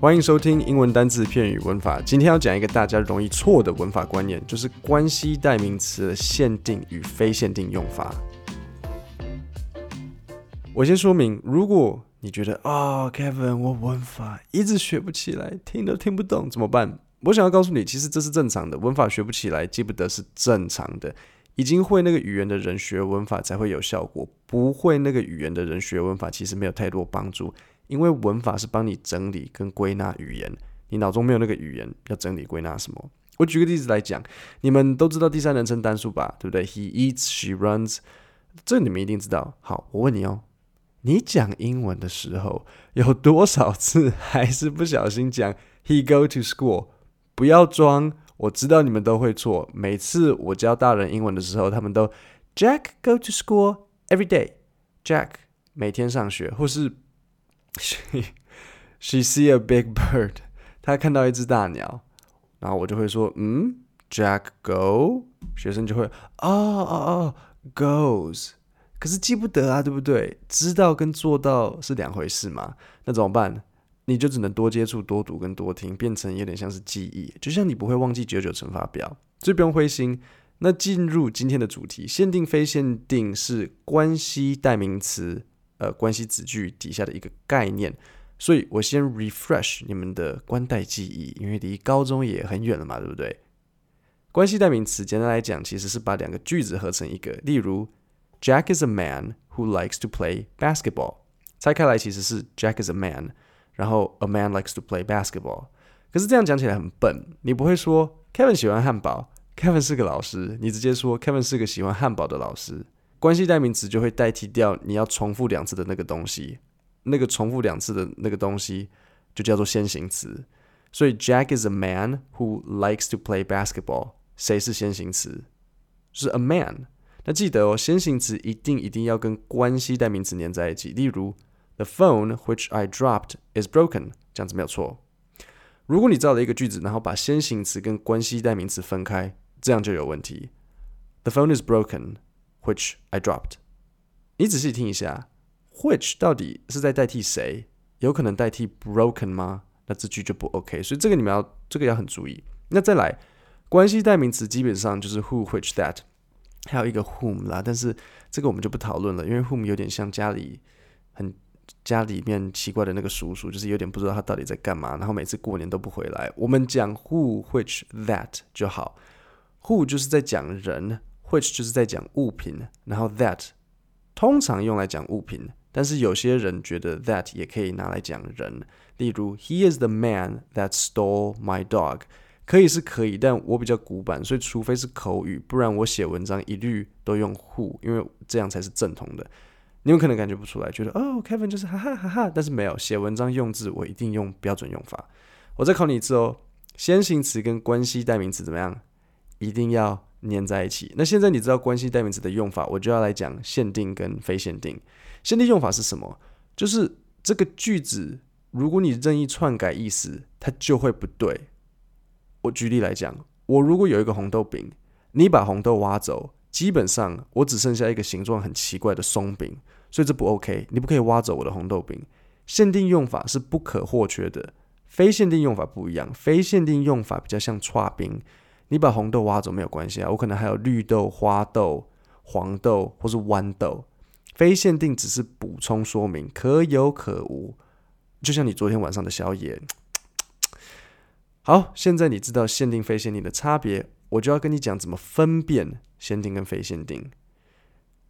欢迎收听英文单字、片语、文法。今天要讲一个大家容易错的文法观念，就是关系代名词的限定与非限定用法。我先说明，如果你觉得啊、，Kevin，我文法一直学不起来，听都听不懂，怎么办？我想要告诉你，其实这是正常的，文法学不起来，记不得是正常的。已经会那个语言的人学文法才会有效果，不会那个语言的人学文法其实没有太多帮助。因为文法是帮你整理跟归纳语言，你脑中没有那个语言，要整理归纳什么？我举个例子来讲，你们都知道第三人称单数吧，对不对？He eats, she runs，这你们一定知道。好，我问你哦，你讲英文的时候有多少次还是不小心讲 He go to school？不要装，我知道你们都会错。每次我教大人英文的时候，他们都 Jack go to school every day。Jack 每天上学，或是 She she see a big bird，她看到一只大鸟，然后我就会说，嗯，Jack go，学生就会，哦哦哦，goes，可是记不得啊，对不对？知道跟做到是两回事嘛，那怎么办？你就只能多接触、多读跟多听，变成有点像是记忆，就像你不会忘记九九乘法表，所以不用灰心。那进入今天的主题，限定非限定是关系代名词。呃，关系子句底下的一个概念，所以我先 refresh 你们的关代记忆，因为离高中也很远了嘛，对不对？关系代名词简单来讲，其实是把两个句子合成一个。例如，Jack is a man who likes to play basketball。拆开来其实是 Jack is a man，然后 a man likes to play basketball。可是这样讲起来很笨，你不会说 Kevin 喜欢汉堡，Kevin 是个老师，你直接说 Kevin 是个喜欢汉堡的老师。关系代名词就会代替掉你要重复两次的那个东西，那个重复两次的那个东西就叫做先行词。所以 Jack is a man who likes to play basketball。谁是先行词？是 a man。那记得哦，先行词一定一定要跟关系代名词连在一起。例如，The phone which I dropped is broken。这样子没有错。如果你造了一个句子，然后把先行词跟关系代名词分开，这样就有问题。The phone is broken。Which I dropped。你仔细听一下，which 到底是在代替谁？有可能代替 broken 吗？那这句就不 OK。所以这个你们要这个要很注意。那再来，关系代名词基本上就是 who、which、that，还有一个 whom 啦。但是这个我们就不讨论了，因为 whom 有点像家里很家里面奇怪的那个叔叔，就是有点不知道他到底在干嘛，然后每次过年都不回来。我们讲 who、which、that 就好。who 就是在讲人。Which 就是在讲物品，然后 that 通常用来讲物品，但是有些人觉得 that 也可以拿来讲人。例如，He is the man that stole my dog，可以是可以，但我比较古板，所以除非是口语，不然我写文章一律都用 who，因为这样才是正统的。你们可能感觉不出来，觉得哦，Kevin 就是哈哈哈哈，但是没有，写文章用字我一定用标准用法。我再考你一次哦，先行词跟关系代名词怎么样？一定要。粘在一起。那现在你知道关系代名词的用法，我就要来讲限定跟非限定。限定用法是什么？就是这个句子，如果你任意篡改意思，它就会不对。我举例来讲，我如果有一个红豆饼，你把红豆挖走，基本上我只剩下一个形状很奇怪的松饼，所以这不 OK。你不可以挖走我的红豆饼。限定用法是不可或缺的，非限定用法不一样。非限定用法比较像剉冰。你把红豆挖走没有关系啊，我可能还有绿豆、花豆、黄豆或是豌豆。非限定只是补充说明，可有可无，就像你昨天晚上的宵夜。好，现在你知道限定、非限定的差别，我就要跟你讲怎么分辨限定跟非限定。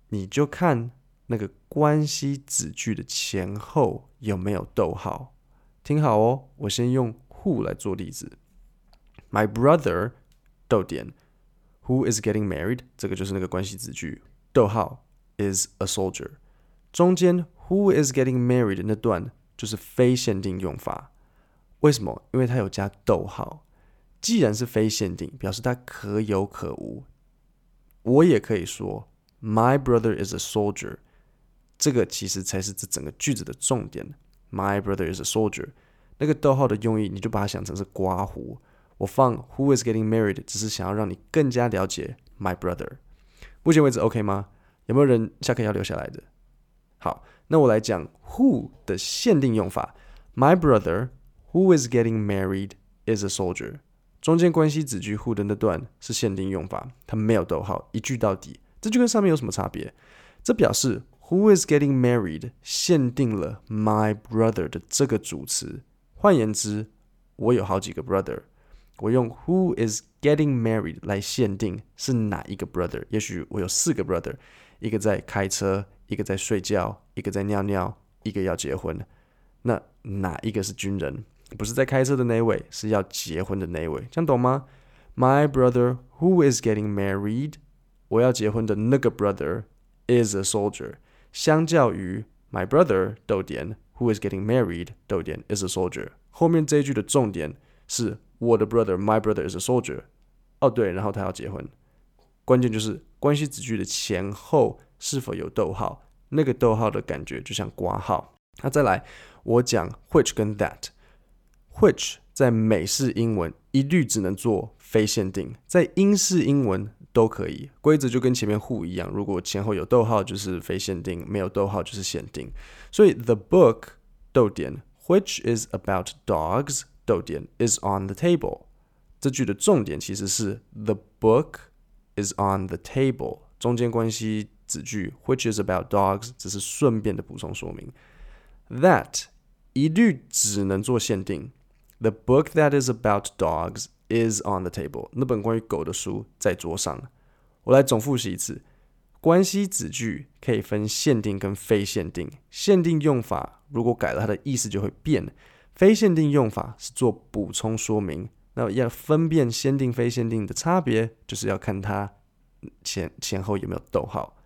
你就看那个关系子句的前后有没有逗号。听好哦，我先用 who 来做例子，My brother。逗点，Who is getting married？这个就是那个关系子句。逗号，is a soldier。中间 Who is getting married 那段就是非限定用法。为什么？因为它有加逗号。既然是非限定，表示它可有可无。我也可以说 My brother is a soldier。这个其实才是这整个句子的重点。My brother is a soldier。那个逗号的用意，你就把它想成是刮胡。我放 Who is getting married，只是想要让你更加了解 my brother。目前为止 OK 吗？有没有人下课要留下来的？好，那我来讲 Who 的限定用法。My brother Who is getting married is a soldier。中间关系子句 who 的那段是限定用法，它没有逗号，一句到底。这句跟上面有什么差别？这表示 Who is getting married 限定了 my brother 的这个主词。换言之，我有好几个 brother。我用 Who is getting married 来限定是哪一个 brother。也许我有四个 brother，一个在开车，一个在睡觉，一个在尿尿，一个要结婚。那哪一个是军人？不是在开车的那位，是要结婚的那位。这样懂吗？My brother who is getting married，我要结婚的那个 brother is a soldier。相较于 my brother 逗点 who is getting married 逗点 is a soldier，后面这一句的重点是。我的 brother, my brother is a soldier。哦，对，然后他要结婚。关键就是关系子句的前后是否有逗号，那个逗号的感觉就像括号。那再来，我讲 which 跟 that，which 在美式英文一律只能做非限定，在英式英文都可以。规则就跟前面 who 一样，如果前后有逗号就是非限定，没有逗号就是限定。所以 the book 逗点 which is about dogs。逗点 is on the table，这句的重点其实是 the book is on the table，中间关系子句 which is about dogs 只是顺便的补充说明。that 一律只能做限定，the book that is about dogs is on the table，那本关于狗的书在桌上。我来总复习一次，关系子句可以分限定跟非限定，限定用法如果改了，它的意思就会变。 非限定用法是做补充说明，那要分辨限定非限定的差别，就是要看它前前后有没有逗号。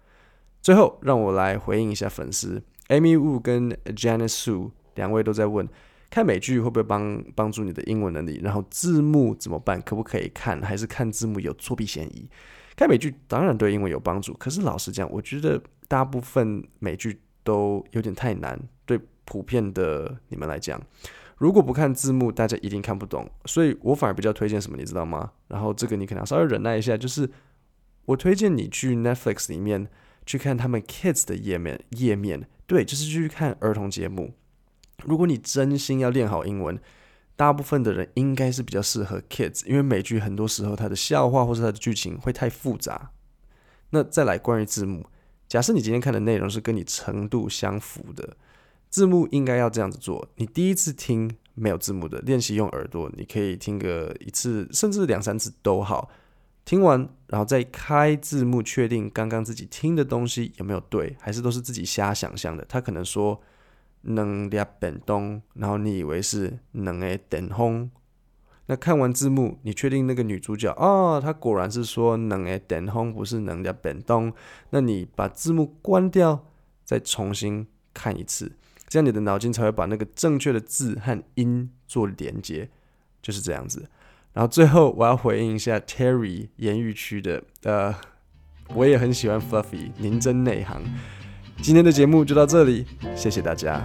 最后，让我来回应一下粉丝 Amy Wu 跟 Janice Su 两位都在问，看美剧会不会帮帮助你的英文能力？然后字幕怎么办？可不可以看？还是看字幕有作弊嫌疑？看美剧当然对英文有帮助，可是老实讲，我觉得大部分美剧都有点太难，对普遍的你们来讲。如果不看字幕，大家一定看不懂，所以我反而比较推荐什么，你知道吗？然后这个你可能要稍微忍耐一下，就是我推荐你去 Netflix 里面去看他们 Kids 的页面页面，对，就是去看儿童节目。如果你真心要练好英文，大部分的人应该是比较适合 Kids，因为美剧很多时候它的笑话或是它的剧情会太复杂。那再来关于字幕，假设你今天看的内容是跟你程度相符的。字幕应该要这样子做。你第一次听没有字幕的，练习用耳朵，你可以听个一次，甚至两三次都好。听完，然后再开字幕，确定刚刚自己听的东西有没有对，还是都是自己瞎想象的。他可能说“能量变动”，然后你以为是“能诶等轰”。那看完字幕，你确定那个女主角哦，她果然是说“能诶等轰”，不是“能量变动”。那你把字幕关掉，再重新看一次。这样你的脑筋才会把那个正确的字和音做连接，就是这样子。然后最后我要回应一下 Terry 言语区的，呃，我也很喜欢 Fluffy，您真内行。今天的节目就到这里，谢谢大家。